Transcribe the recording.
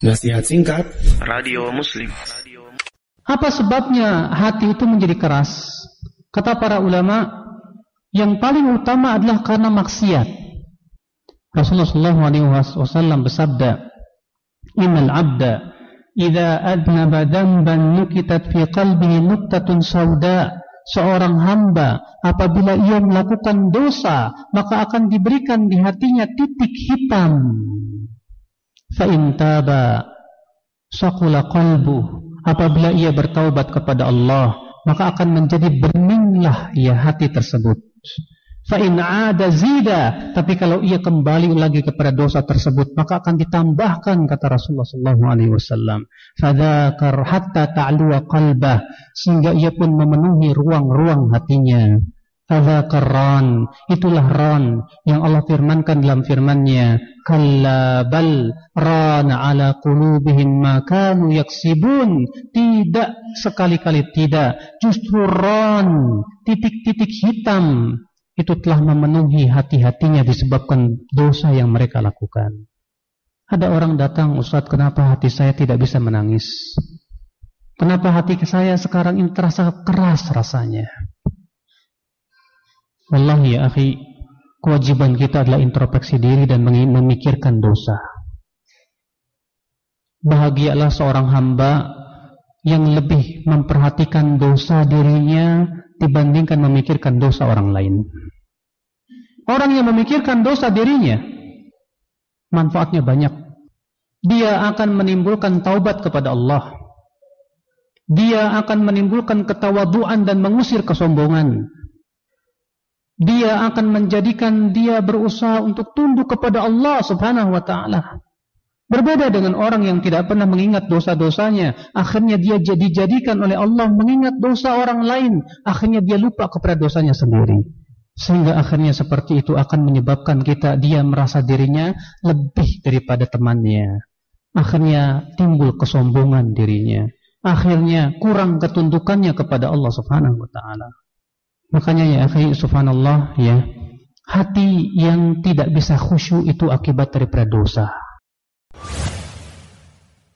Nasihat singkat Radio Muslim Apa sebabnya hati itu menjadi keras? Kata para ulama, yang paling utama adalah karena maksiat. Rasulullah SAW bersabda, Innal abda idza adnaba dhanban nukitat fi qalbihi nuktatun sauda. Seorang hamba apabila ia melakukan dosa, maka akan diberikan di hatinya titik hitam Fa'in taba saqula qalbu. Apabila ia bertaubat kepada Allah maka akan menjadi beninglah ia hati tersebut. Fa'in ada zida tapi kalau ia kembali lagi kepada dosa tersebut maka akan ditambahkan kata Rasulullah sallallahu alaihi wasallam. Fadzakar hatta ta'luwa qalbah sehingga ia pun memenuhi ruang-ruang hatinya Itulah ran yang Allah firmankan dalam firman-Nya. Kalla bal ala qulubihim ma kanu yaksibun. Tidak sekali-kali tidak. Justru ran titik-titik hitam itu telah memenuhi hati-hatinya disebabkan dosa yang mereka lakukan. Ada orang datang Ustaz kenapa hati saya tidak bisa menangis? Kenapa hati saya sekarang ini terasa keras rasanya Wallahi ya akhi, kewajiban kita adalah introspeksi diri dan memikirkan dosa. Bahagialah seorang hamba yang lebih memperhatikan dosa dirinya dibandingkan memikirkan dosa orang lain. Orang yang memikirkan dosa dirinya, manfaatnya banyak. Dia akan menimbulkan taubat kepada Allah. Dia akan menimbulkan ketawaduan dan mengusir kesombongan dia akan menjadikan dia berusaha untuk tunduk kepada Allah Subhanahu wa taala. Berbeda dengan orang yang tidak pernah mengingat dosa-dosanya, akhirnya dia jadi jadikan oleh Allah mengingat dosa orang lain, akhirnya dia lupa kepada dosanya sendiri. Sehingga akhirnya seperti itu akan menyebabkan kita dia merasa dirinya lebih daripada temannya. Akhirnya timbul kesombongan dirinya. Akhirnya kurang ketundukannya kepada Allah Subhanahu wa taala. Makanya ya akhi subhanallah ya, hati yang tidak bisa khusyuk itu akibat daripada dosa.